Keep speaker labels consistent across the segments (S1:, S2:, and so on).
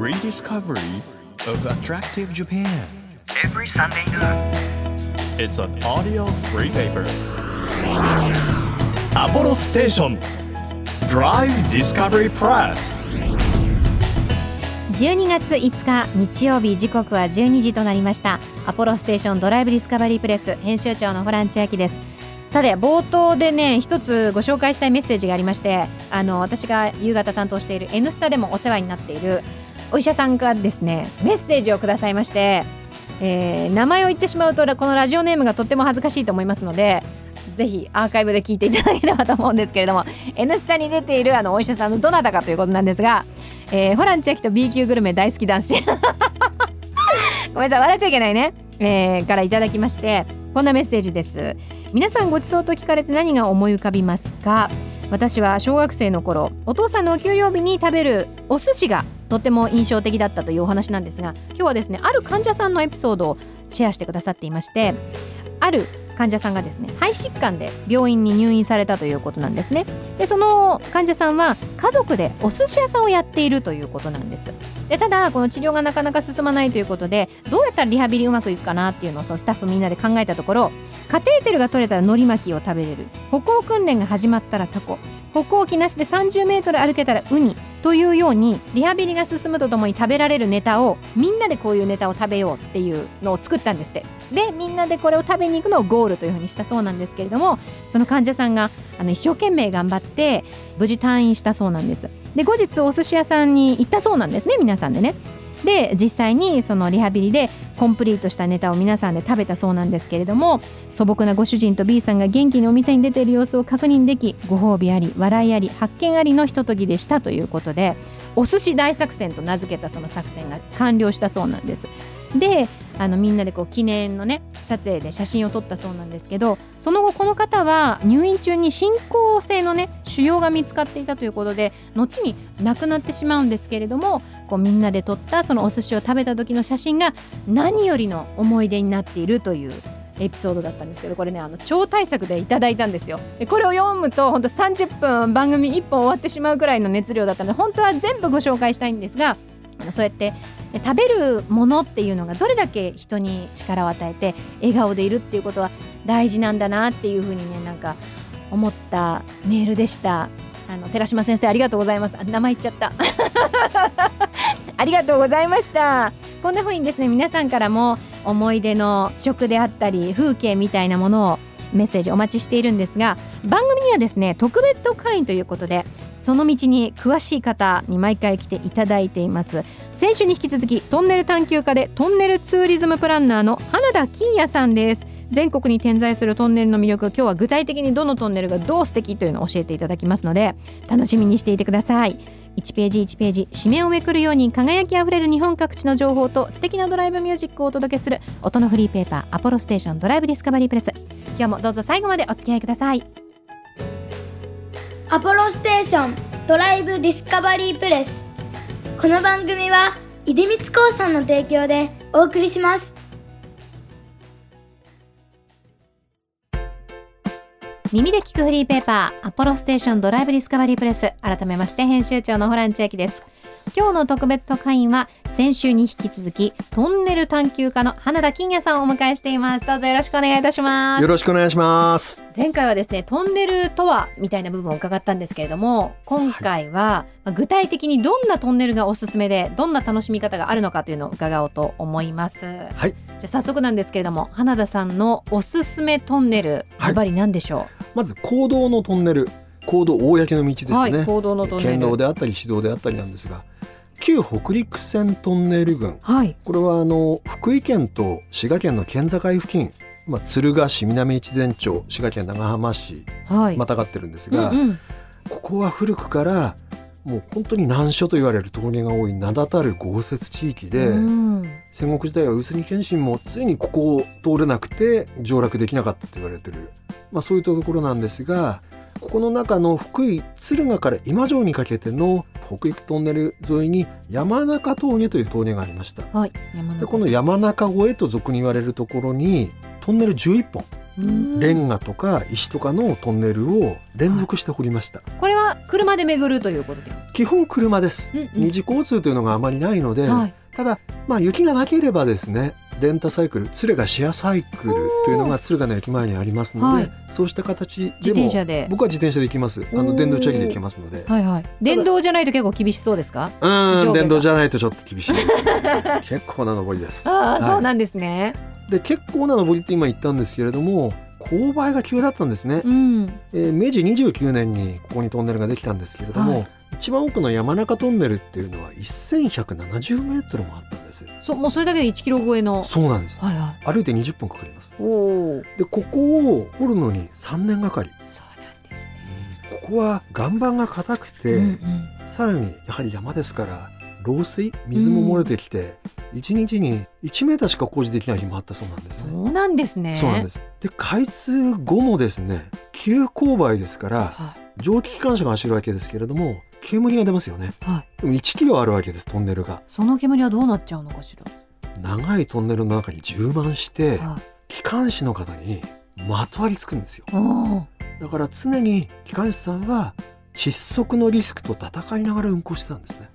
S1: rediscovery of attractive Japan.
S2: every Sunday noon.
S1: It's an audio free paper. Apollo Station Drive Discovery Press.
S3: 12月5日日曜日時刻は12時となりましたアポロステーションドライブディスカバリープレス編集長のホラン千秋ですさて冒頭でね一つご紹介したいメッセージがありましてあの私が夕方担当している「N スタ」でもお世話になっているお医者さんがですねメッセージをくださいまして、えー名前を言ってしまうとこのラジオネームがとっても恥ずかしいと思いますのでぜひアーカイブで聞いていただければと思うんですけれども「N スタ」に出ているあのお医者さんのどなたかということなんですが、えーホラン千秋と B 級グルメ大好き男子。ごめんなさい笑っちゃいけないね、えーからいただきましてこんなメッセージです。皆さんごちそうと聞かれて何が思い浮かびますか？私は小学生の頃お父さんのお給料日に食べるお寿司がとっても印象的だったというお話なんですが今日はですねある患者さんのエピソードをシェアしてくださっていましてある患者さんがですね肺疾患で病院に入院されたということなんですね。でその患者さんは家族でお寿司屋さんをやっているということなんです。でただこの治療がなかなか進まないということでどうやったらリハビリうまくいくかなっていうのをそのスタッフみんなで考えたところカテーテルが取れたら海苔巻きを食べれる歩行訓練が始まったらタコ歩行器なしで30メートル歩けたらウニというようにリハビリが進むとともに食べられるネタをみんなでこういうネタを食べようっていうのを作ったんですって。でみんなでこれを食べに行くのをゴールというふうにしたそうなんですけれどもその患者さんがあの一生懸命頑張って無事退院したそうなんです。で後日お寿司屋さんに行ったそうなんですね皆さんでね。で実際にそのリハビリでコンプリートしたネタを皆さんで食べたそうなんですけれども素朴なご主人と B さんが元気にお店に出ている様子を確認できご褒美あり笑いあり発見ありのひとときでしたということでお寿司大作戦と名付けたその作戦が完了したそうなんです。であのみんなでこう記念のね撮影で写真を撮ったそうなんですけどその後この方は入院中に進行性のね腫瘍が見つかっていたということで後に亡くなってしまうんですけれどもこうみんなで撮ったそのお寿司を食べた時の写真が何よりの思い出になっているというエピソードだったんですけどこれねあの超大作でいただいたんですよ。でこれを読むと本当30分番組1本終わってしまうくらいの熱量だったので本当は全部ご紹介したいんですがそうやって食べるものっていうのがどれだけ人に力を与えて笑顔でいるっていうことは大事なんだなっていうふうにねなんか思ったメールでした。あの寺島先生ありがとうございます。あ名前言っちゃった。ありがとうございました。こんな風にですね皆さんからも思い出の食であったり風景みたいなものをメッセージお待ちしているんですが番組にはですね特別特派員ということでその道に詳しい方に毎回来ていただいています。先週に引き続きトンネル探求家でトンネルツーリズムプランナーの花田金也さんです。全国に点在するトンネルの魅力今日は具体的にどのトンネルがどう素敵というのを教えていただきますので楽しみにしていてください。1ページ1ページ紙面をめくるように輝きあふれる日本各地の情報と素敵なドライブミュージックをお届けする音のフリーペーパーアポロステーションドライブディスカバリープレス。今日もどうぞ最後までお付き合いください。
S4: アポロステーションドライブディスカバリープレス。この番組は出光興産の提供でお送りします。
S3: 耳で聞くフリーペーパーアポロステーションドライブディスカバリープレス。改めまして編集長のホラン千秋です。今日の特別特派員は先週に引き続きトンネル探求家の花田金也さんをお迎えしています。どうぞよろしくお願いいたします。
S5: よろしくお願いします。
S3: 前回はですねトンネルとはみたいな部分を伺ったんですけれども今回は、まあ具体的にどんなトンネルがおすすめでどんな楽しみ方があるのかというのを伺おうと思います。
S5: はい。
S3: じゃあ早速なんですけれども花田さんのおすすめトンネル
S5: はい。
S3: ズバリ何でしょ
S5: まず公道のトンネル、公道公の道です
S3: う、
S5: ね。
S3: はい公道のトンネル
S5: 県道であったり市道であったりなんですが、旧北陸線トンネル群。
S3: はい
S5: これはあの福井県と滋賀県の県境付近、まあ敦賀市南越前町、滋賀県長浜市
S3: はい、
S5: またがってるんですが、
S3: うんうん
S5: ここは古くからもう本当に難所と言われる峠が多い名だたる豪雪地域で、
S3: うん。
S5: 戦国時代は臼井謙信もついにここを通れなくて上洛できなかったと言われてる、まあ、そういったところなんですがここの中の福井敦賀から今城にかけての北陸トンネル沿いに山中峠という峠がありました。
S3: はい
S5: でこの山中越えと俗に言われるところにトンネル11本
S3: うん
S5: レンガとか石とかのトンネルを連続して掘りました。
S3: これは車で巡るということで。
S5: 基本車です。
S3: うんうん。
S5: 二次交通というのがあまりないので、
S3: はい。
S5: ただまあ雪がなければですねレンタサイクル敦賀シェアサイクルというのが敦賀の駅前にありますので、
S3: はい。
S5: そうした形でも
S3: 自転車で。
S5: 僕は自転車で行きます。あの電動チャリで行けますので。
S3: はいはい。電動じゃないと結構厳しそうですか？
S5: うん電動じゃないとちょっと厳しい。です、ね、結構な登りです。
S3: ああ、
S5: はい。
S3: そうなんですね。
S5: で結構な登りって今言ったんですけれども勾配が急だったんですね、
S3: うん。
S5: えー明治29年にここにトンネルができたんですけれども、
S3: はい
S5: 一番奥の山中トンネルっていうのは1170メートルもあったんです
S3: そもうそれだけで1キロ超えの。
S5: そうなんです
S3: はいは
S5: 歩いて20分かかります
S3: い。おお。
S5: でここを掘るのに3年がかり
S3: そうなんですね。
S5: ここは岩盤が硬くて、
S3: うんうん
S5: さらにやはり山ですから漏水水も漏れてきて、1日に1メーターしか工事できない日もあったそうなんですね
S3: そうなんですね。
S5: そうなんですで開通後もですね急勾配ですから
S3: は
S5: 蒸気機関車が走るわけですけれども煙が出ますよね
S3: い。はい。
S5: でも1キロあるわけですトンネルが
S3: その煙はどうなっちゃうのかしら？
S5: 長いトンネルの中に充満して
S3: はい。
S5: 機関士の方にまとわりつくんですよ。だから常に機関士さんは窒息のリスクと戦いながら運行してたんですね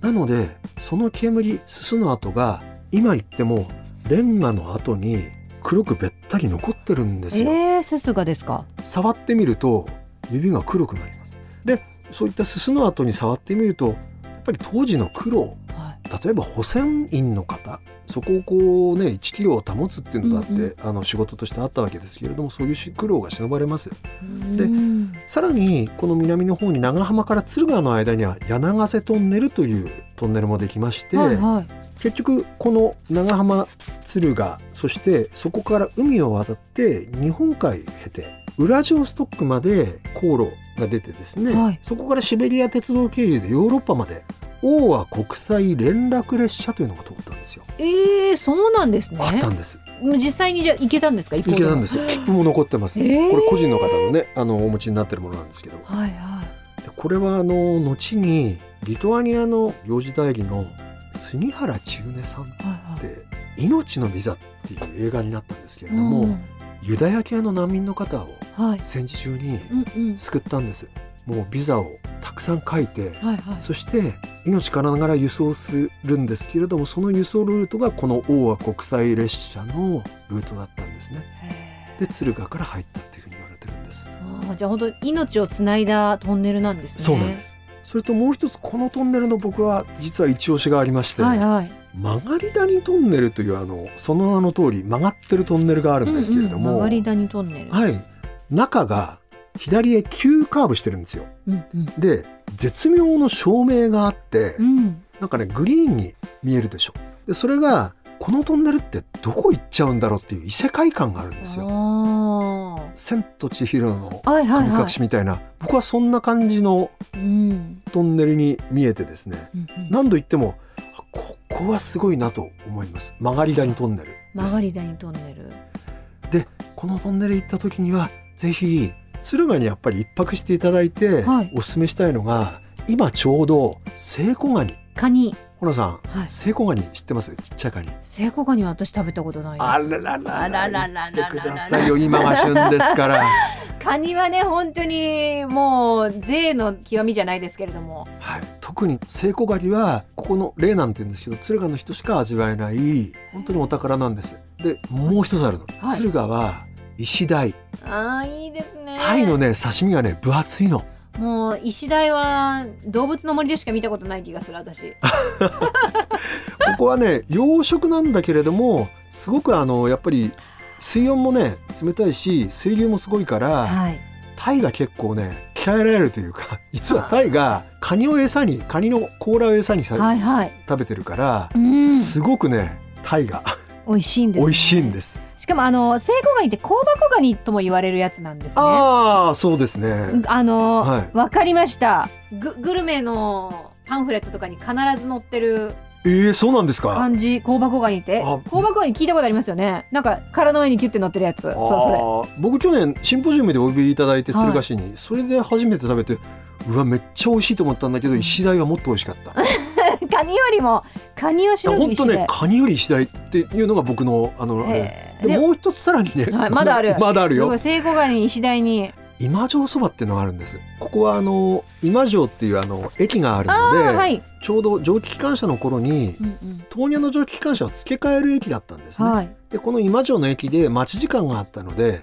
S5: なのでその煙すすの跡が今言ってもレンガの跡に黒くべったり残ってるんですよ、
S3: ええ、すすがですか？
S5: 触ってみると指が黒くなります。でそういったすすの跡に触ってみるとやっぱり当時の苦労
S3: はい。
S5: 例えば保線員の方そこをこうね1キロを保つっていうのだって、
S3: うんうん。
S5: あの仕事としてあったわけですけれどもそういう苦労が忍ばれます。で
S3: うん
S5: さらにこの南の方に長浜から敦賀の間には柳ヶ瀬トンネルというトンネルもできまして、
S3: はいはい。
S5: 結局この長浜敦賀そしてそこから海を渡って日本海経てウラジオストックまで航路が出てですね、
S3: はい
S5: そこからシベリア鉄道経由でヨーロッパまで大和国際連絡列車というのが通ったんですよ。
S3: ええ、そうなんですね。
S5: あったんです。
S3: 実際にじゃあ行けたんですか。行
S5: 行けたんですよ。切符も残ってます、
S3: えー
S5: これ個人の方のねあのお持ちになってるものなんですけど。
S3: はいはい。
S5: でこれはあの後にリトアニアの行事代理の杉原千畝さんっ
S3: はいはい。
S5: て「命のビザ」っていう映画になったんですけれども、
S3: うん
S5: ユダヤ系の難民の方を
S3: はい。
S5: 戦時中に
S3: うんうん。
S5: 救ったんです。もうビザをたくさん書いて、
S3: はいはい。
S5: そして命からがら輸送するんですけれどもその輸送ルートがこの大和国際列車のルートだったんですね。
S3: へ
S5: で敦賀から入ったっていうふうに言われてるんです。
S3: ーあーじゃあ本当命をつないだトンネルなんですね。
S5: そうなんで。す。それともう一つこのトンネルの僕は実は一押しがありまして、
S3: はいはい。
S5: 曲がり谷トンネルというあのその名の通り曲がってるトンネルがあるんですけれども、
S3: うんうん曲がり谷トンネル。
S5: はい中が左へ急カーブしてるんですよ。
S3: うんうん。
S5: で絶妙の照明があって、
S3: うん。
S5: なんかねグリーンに見えるでしょ。でそれがこのトンネルってどこ行っちゃうんだろうっていう異世界観があるんですよ。
S3: あ
S5: 千と千尋の
S3: あ。はいはい
S5: 神隠
S3: はい。
S5: しみたいな、僕はそんな感じの
S3: うん。
S5: トンネルに見えてですね
S3: うんうん
S5: 何度言ってもあここはすごいなと思います曲がり谷トンネルです
S3: 曲がり谷トンネル。
S5: このトンネル行った時にはぜひ敦賀にやっぱり一泊していただいて、
S3: はい。
S5: おすすめしたいのが今ちょうどセイコガニ。
S3: カニ。
S5: ほなさん、
S3: はい。
S5: セイコガニ知ってます？ちっちゃいカニ。
S3: セイコガニは私食べたことない。
S5: あららら
S3: あららららら
S5: てくださいよ今が旬ですから。
S3: カニはね本当にもう税の極みじゃないですけれども。
S5: はい、特にセイコガニはここの例なんて言うんですけど敦賀の人しか味わえない本当にお宝なんです。でもう一つあるの、
S3: はい。
S5: 敦賀は石鯛
S3: ああいいですね。
S5: 鯛のね刺身がね分厚いの
S3: もう石鯛は動物の森でしか見たことない気がする私。
S5: ここはね養殖なんだけれどもすごくあのやっぱり水温もね冷たいし水流もすごいから
S3: はい。
S5: タイが結構ね鍛えられるというか 実はタイがカニを餌にカニの甲羅を餌にさ、
S3: はいはい。
S5: 食べてるから、
S3: うん
S5: すごくねタイが
S3: 美味しいんです、ね。
S5: 美味しいんです。
S3: しかもあのセイコガニって香箱ガニとも言われるやつなんですね。
S5: ああそうですね。
S3: あの、
S5: はい
S3: わかりましたグ。グルメのパンフレットとかに必ず載ってる
S5: えー、そうなんですか？
S3: 漢字香箱ガニって
S5: あ
S3: 香箱ガニ聞いたことありますよね。なんか殻の上にキュッて乗ってるやつ。そうそ
S5: あー僕去年シンポジウムでお呼びいただいて
S3: はい
S5: 敦賀市に、それで初めて食べてうわめっちゃ美味しいと思ったんだけど石鯛はもっと美味しかった。
S3: れ。カニよりもカニをしのぐ
S5: 本当ねカニより次第っていうのが僕のあの
S3: で
S5: でもう一つさらにね、
S3: はい、まだある。
S5: まだあるよ。
S3: 聖子ガニ石台に。
S5: 今城そばっていうのがあるんです。ここはあの今城っていうあの駅がある
S3: あ
S5: ので、
S3: あはい、
S5: ちょうど蒸気機関車の頃に
S3: うんうん。
S5: の蒸気機関車を付け替える駅だったんですね、
S3: はい。
S5: でこの今城の駅で待ち時間があったので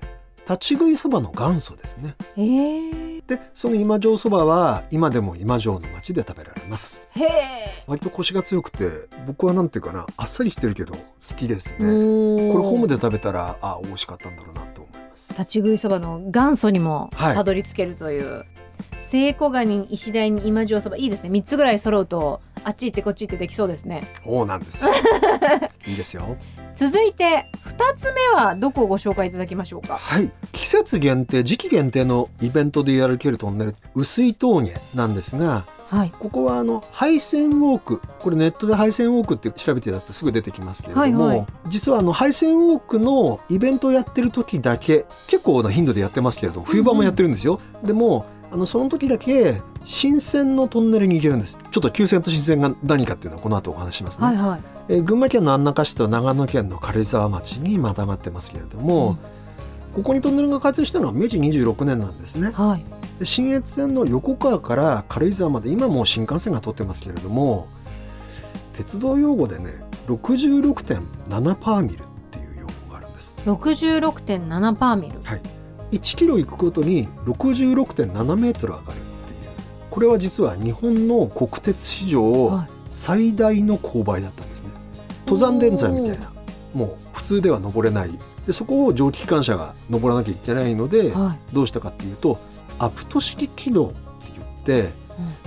S5: 立ち食いそばの元祖ですね。
S3: え。ー、
S5: でその今城そばは今でも今城の町で食べられます。
S3: へえ。
S5: 割とコシが強くて僕はなんていうかなあっさりしてるけど好きですね。
S3: こ
S5: これホームで食べたらあ美味しかったんだろうなと思います。
S3: 立ち食いそばの元祖にも
S5: はい。
S3: たどり着けるという、聖子ガニ石台に今城そばいいですね。3つぐらい揃うとあっち行ってこっち行ってできそうですね。
S5: そうなんです。よ いいですよ。
S3: 続いて2つ目はどこをご紹介いただきましょうか？
S5: はい。季節限定時期限定のイベントで歩けるトンネル薄い峠なんですが
S3: はい。
S5: ここはあの配線ウォークこれネットで配線ウォークって調べてだくとすぐ出てきますけれども、
S3: はいはい。
S5: 実はあの配線ウォークのイベントをやってる時だけ結構な頻度でやってますけれども冬場もやってるんですよ、でもあのその時だけ新線のトンネルに行けるんです。ちょっと旧線と新線が何かっていうのはこの後お話ししますね、
S3: はいはい。
S5: えー群馬県の安中市と長野県の軽井沢町にまたまってますけれども、ここにトンネルが開通したのは明治26年なんですね。
S3: はい。
S5: で新越線の横川から軽井沢まで今もう新幹線が通ってますけれども鉄道用語でね66.7パーミルっていう用語があるんです。
S3: 66.7パーミル。
S5: はい1キロ行くごとに66.7メートル上がるっていう。これは実は日本の国鉄史上
S3: はい。
S5: 最大の勾配だったんですね。登山電山みたいな。もう普通では登れない。でそこを蒸気機関車が登らなきゃいけないので
S3: はい。
S5: どうしたかっていうとアプト式機能って言って、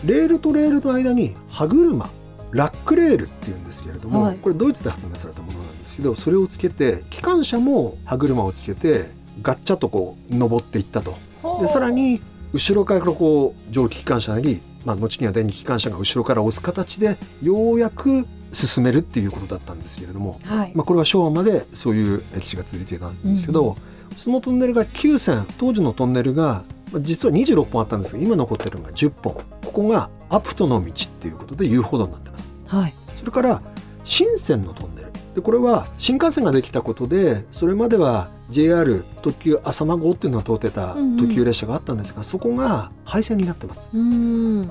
S5: レールとレールの間に歯車ラックレールっていうんですけれども、
S3: はい。
S5: これドイツで発明されたものなんですけどそれをつけて機関車も歯車をつけてガッチャとこう登っていったと。でさらに後ろからこう蒸気機関車なり、まあ、後には電気機関車が後ろから押す形でようやく進めるっていうことだったんですけれども、
S3: はい。
S5: まあ、これは昭和までそういう歴史が続いていたんですけど、そのトンネルが9線当時のトンネルがまあ実は26本あったんですが今残ってるのが10本。ここがアプトの道っていうことで遊歩道になってます。
S3: はい。
S5: それから新線のトンネルでこれは新幹線ができたことでそれまでは JR 特急浅間号っていうのが通ってた
S3: うんうん。
S5: 特急列車があったんですが、そこが廃線になってます。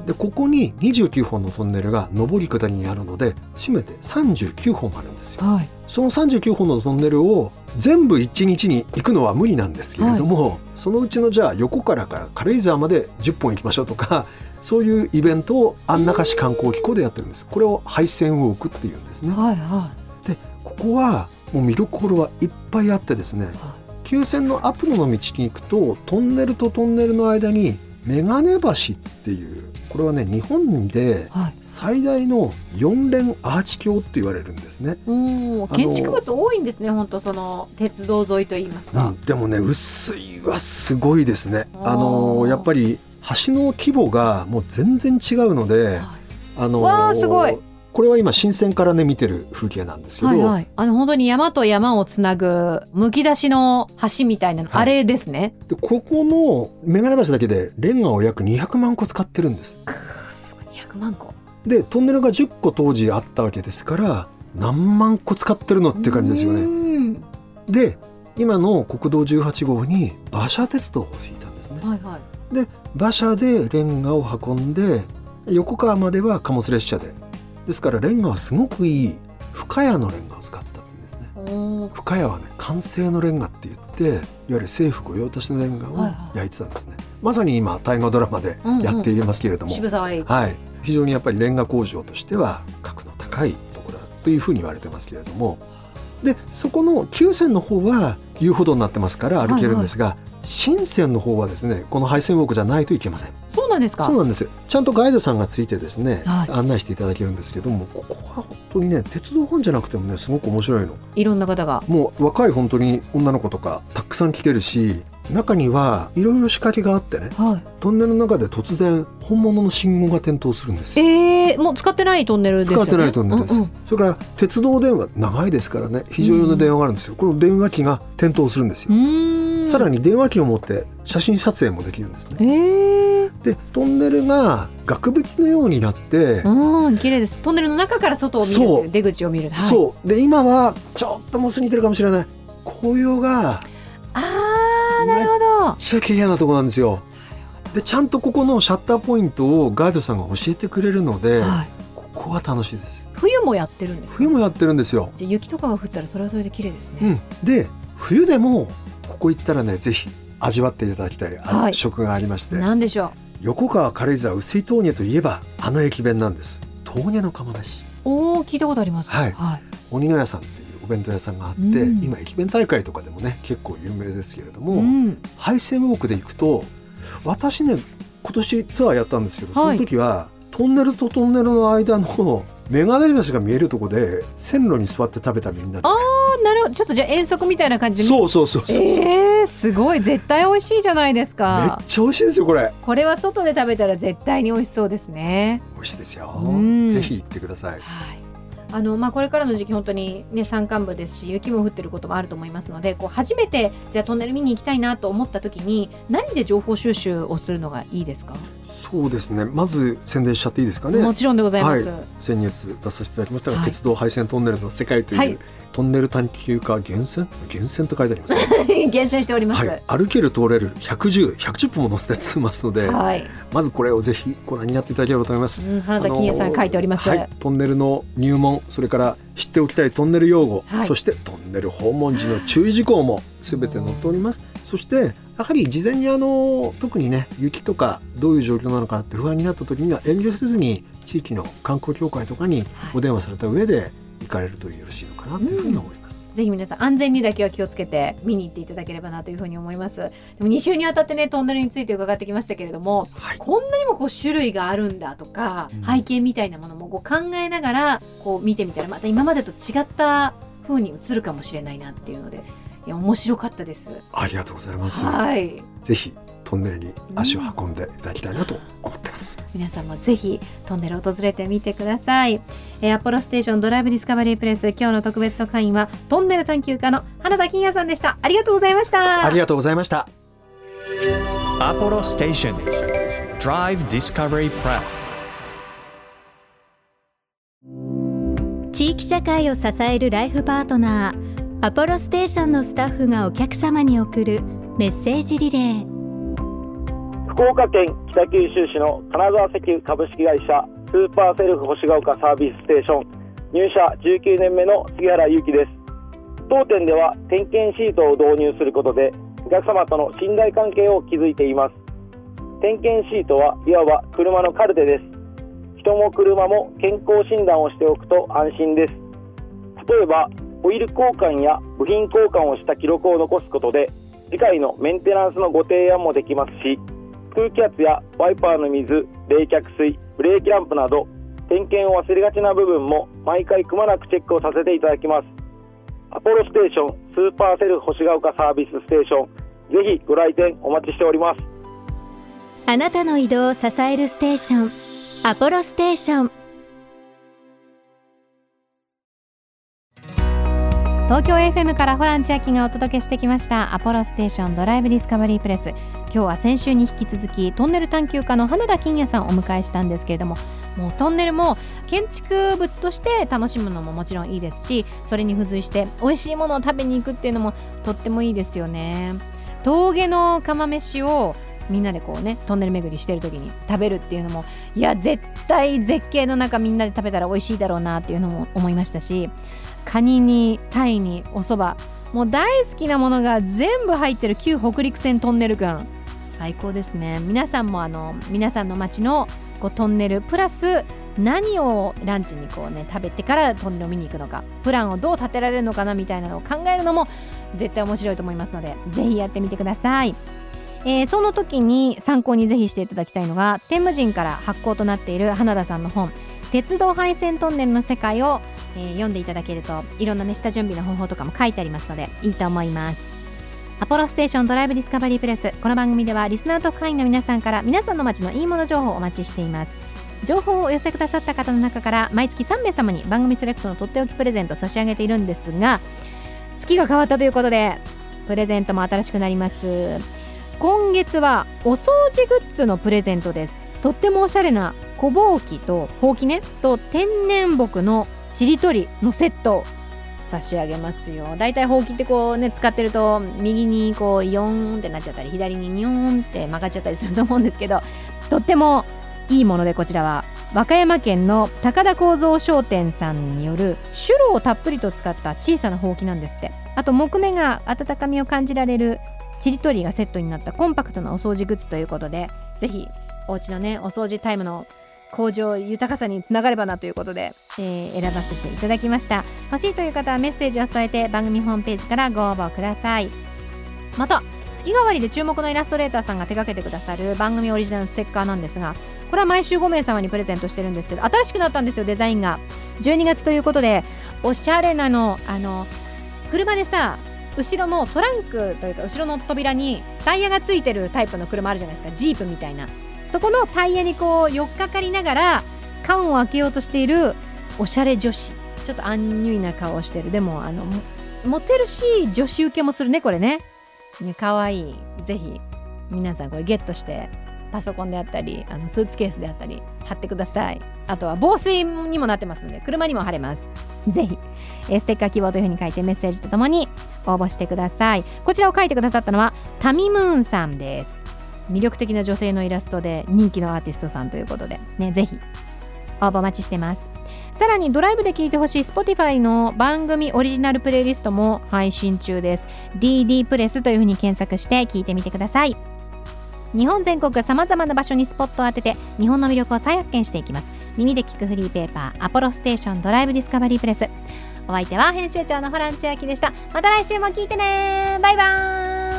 S5: でここに29本のトンネルが上り下りにあるので締めて39本あるんですよ。
S3: はい。
S5: その39本のトンネルを全部一日に行くのは無理なんですけれども、そのうちのじゃあ横からから軽井沢まで10本行きましょうとかそういうイベントを安中市観光機構でやってるんです。これを廃線ウォークっていうんですね。
S3: はいは
S5: ここはもう見どころはいっぱいあってですね
S3: は
S5: 旧線のアプロの道に行くとトンネルとトンネルの間にメガネ橋っていうこれはね日本で
S3: いはい。
S5: 最大の4連アーチ橋って言われるんですね。
S3: おー建築物多いんですね本当その鉄道沿いといいますか、
S5: うん。でもね薄いはすごいですね。
S3: あ
S5: のやっぱり橋の規模がもう全然違うので
S3: はい。
S5: あの
S3: わーすごい
S5: これは今新線からね見てる風景なんですけど、
S3: はいはい、あの本当に山と山をつなぐむき出しの橋みたいなの、
S5: はい
S3: あれですね。
S5: でここの眼鏡橋だけでレンガを約200万個使ってるんです
S3: すごい200万個。
S5: でトンネルが10個当時あったわけですから何万個使ってるのって感じですよ
S3: う
S5: ね
S3: ん
S5: で今の国道18号に馬車鉄道を引いたんですね
S3: はいはい。
S5: 馬車でレンガを運んで横川までは貨物列車でですからレンガはすごくいい深谷のレンガを使ってたんですね。深谷はね完成のレンガって言っていわゆる政府御用達のレンガを
S3: はいはい。
S5: 焼いてたんですね、まさに今大河ドラマでやっていますけれども、
S3: 渋沢栄一。
S5: はい、非常にやっぱりレンガ工場としては格の高いところだというふうに言われてますけれども。でそこの旧線の方は遊歩道になってますから歩けるんですが、新線の方はですねこの廃線ウォークじゃないといけません。
S3: そうなんですか？
S5: そうなんですよ。ちゃんとガイドさんがついてですね、
S3: はい。
S5: 案内していただけるんですけどもここは本当にね鉄道ファンじゃなくてもねすごく面白いの。
S3: いろんな方が。
S5: もう若い本当に女の子とかたくさん来てるし中にはいろいろ仕掛けがあってね
S3: はい。
S5: トンネルの中で突然本物の信号が点灯するんです。よ
S3: えー、もう使ってないトンネルですよね？
S5: 使ってないトンネルです、
S3: うんうん。
S5: それから鉄道電話長いですからね非常用の電話があるんですよ、この電話機が点灯するんですよ、さらに電話機を持って写真撮影もできるんですね。
S3: ええ
S5: でトンネルが額縁のようになって、
S3: うん綺麗です。トンネルの中から外を見る出口を見る、はい、
S5: そう。で今はちょっともう過ぎてるかもしれない。紅葉が
S3: あーなるほど。
S5: めっちゃ綺麗なとこなんですよ。でちゃんとここのシャッターポイントをガイドさんが教えてくれるので、
S3: はい、
S5: ここは楽しいです。
S3: 冬もやってるんですか？
S5: 冬もやってるんですよ。
S3: じゃあ雪とかが降ったらそれはそれで綺麗ですね、
S5: うん、で冬でもここ行ったらねぜひ味わっていただきたい、あ
S3: はい。
S5: 食がありまして。
S3: なんでしょ
S5: 横川軽井沢薄い豆乳といえばあの駅弁なんです。豆乳の釜飯。
S3: うおお聞いたことあります。
S5: はい。
S3: はい、
S5: 鬼の屋さんっていうお弁当屋さんがあって、
S3: うん。
S5: 今駅弁大会とかでもね結構有名ですけれども、
S3: うん。
S5: 配線ウォークで行くと私ね今年ツアーやったんですけどそ
S3: はい。
S5: の時は、トンネルとトンネルの間のメガネ橋が見えるとこで線路に座って食べたみんなで。
S3: ああなるほど。ちょっとじゃあ遠足みたいな感じで。
S5: そうそうそうそう
S3: えー、すごい。絶対美味しいじゃないです
S5: めっ
S3: か
S5: ちゃ美味しいですよこれ。
S3: これは外で食べたら絶対に美味しそうですね。
S5: 美味しいですよ。
S3: うん。
S5: ぜひ行ってください。
S3: はい。あのまあ、これからの時期本当に、ね、山間部ですし雪も降ってることもあると思いますのでこう初めてじゃあトンネル見に行きたいなと思った時に何で情報収集をするのがいいですか、
S5: そうですね。まず宣伝しちゃっていいですかね。
S3: もちろんでございます、
S5: はい、先月出させていただきましたが、
S3: はい。
S5: 鉄道配線トンネルの世界という、
S3: はい。
S5: トンネル探求家厳選厳選と書いてありますね。
S3: 厳選しております、
S5: はい、歩ける通れる110、110分も載せてますので、
S3: はい。
S5: まずこれをぜひご覧になっていただければと思います。
S3: うん、花田金也さん書いております、
S5: はい、トンネルの入門、それから知っておきたいトンネル用語、
S3: はい
S5: そしてトンネル訪問時の注意事項もすべて載っております。そしてやはり事前にあの特にね雪とかどういう状況なのかなって不安になった時には遠慮せずに地域の観光協会とかにお電話された上で行かれるとよろしいのかなというふうに思います。
S3: ぜひ皆さん安全にだけは気をつけて見に行っていただければなというふうに思いますでも2週にわたってねトンネルについて伺ってきましたけれども
S5: はい、
S3: こんなにもこう種類があるんだとか、
S5: うん
S3: 背景みたいなものもこう考えながらこう見てみたらまた今までと違った風に映るかもしれないなっていうのでいや面白かったです。
S5: ありがとうございます。
S3: はい
S5: ぜひトンネルに足を運んでいただきたいなと思ってます。
S3: 皆さんもぜひトンネルを訪れてみてください、えーアポロステーションドライブディスカバリープレス今日の特別特派員はトンネル探求家の花田金也さんでした。ありがとうございました。
S5: ありがとうございました。
S1: Apollo Station Drive Discovery Press
S6: 地域社会を支えるライフパートナーアポロステーションのスタッフがお客様に送るメッセージリレー
S7: 福岡県北九州市の金沢石油株式会社スーパーセルフ星ヶ丘サービスステーション。入社19年目の杉原祐希です。当店では点検シートを導入することでお客様との信頼関係を築いています。点検シートはいわば車のカルテです。人も車も健康診断をしておくと安心です。例えばオイル交換や部品交換をした記録を残すことで次回のメンテナンスのご提案もできますし空気圧やワイパーの水冷却水ブレーキランプなど点検を忘れがちな部分も毎回くまなくチェックをさせていただきます。アポロステーションスーパーセル星ヶ丘サービスステーションぜひご来店お待ちしております。
S6: あなたの移動を支えるステーションアポロステーション。
S3: 東京 FM からホラン千秋がお届けしてきましたアポロステーションドライブディスカバリープレス。今日は先週に引き続きトンネル探求家の花田金也さんをお迎えしたんですけれどももうトンネルも建築物として楽しむのももちろんいいですしそれに付随して美味しいものを食べに行くっていうのもとってもいいですよね。峠の釜飯をみんなでこうねトンネル巡りしてる時に食べるっていうのもいや絶対絶景の中みんなで食べたら美味しいだろうなっていうのも思いましたしカニにタイにお蕎麦。もう大好きなものが全部入ってる旧北陸線トンネル群。最高ですね。皆さんもあの皆さんの街のこうトンネル。プラス何をランチにこうね食べてからトンネルを見に行くのか。プランをどう立てられるのかなみたいなのを考えるのも絶対面白いと思いますのでぜひやってみてください。えーその時に参考にぜひしていただきたいのが天武人から発行となっている花田さんの本「鉄道配線トンネルの世界を」えー読んでいただけるといろんなね下準備の方法とかも書いてありますのでいいと思います。アポロステーションドライブディスカバリープレス。この番組ではリスナー特派員の皆さんから皆さんの街のいいもの情報をお待ちしています。情報をお寄せくださった方の中から毎月3名様に番組セレクトのとっておきプレゼントを差し上げているんですが月が変わったということでプレゼントも新しくなります。今月はお掃除グッズのプレゼントです。とってもおしゃれな小ぼうきとほうきねと天然木のちりとりのセット差し上げますよ。だいたいほうきってこうね使ってると右にこうヨーンってなっちゃったり左にニョーンって曲がっちゃったりすると思うんですけどとってもいいものでこちらは和歌山県の高田構造商店さんによるシュロをたっぷりと使った小さなほうきなんですって。あと木目が温かみを感じられるちりとりがセットになったコンパクトなお掃除グッズということでぜひお家のねお掃除タイムの向上豊かさにつながればなということで、えー、選ばせていただきました。欲しいという方はメッセージを添えて番組ホームページからご応募ください。また月替わりで注目のイラストレーターさんが手掛けてくださる番組オリジナルのステッカーなんですがこれは毎週5名様にプレゼントしてるんですけど新しくなったんですよデザインが。12月ということでおしゃれなのあの車でさ後ろのトランクというか後ろの扉にタイヤがついてるタイプの車あるじゃないですか。ジープみたいな。そこのタイヤにこう寄っかかりながら缶を開けようとしているおしゃれ女子。ちょっとアンニュイな顔をしてる。でもあのモテるし女子受けもするねこれね。ね可愛い。ぜひ皆さんこれゲットしてパソコンであったりあのスーツケースであったり貼ってください。あとは防水にもなってますので車にも貼れます。ぜひ、えステッカー希望というふうに書いてメッセージとともに応募してください。こちらを書いてくださったのはタミムーンさんです。魅力的な女性のイラストで人気のアーティストさんということでねぜひ応募待ちしてます。さらにドライブで聴いてほしい Spotify の番組オリジナルプレイリストも配信中です。DD プレスというふうに検索して聴いてみてください。日本全国さまざまな場所にスポットを当てて日本の魅力を再発見していきます。耳で聞くフリーペーパーアポロステーションドライブディスカバリープレス。お相手は編集長のホラン千秋でした。また来週も聞いてね。バイバーイ。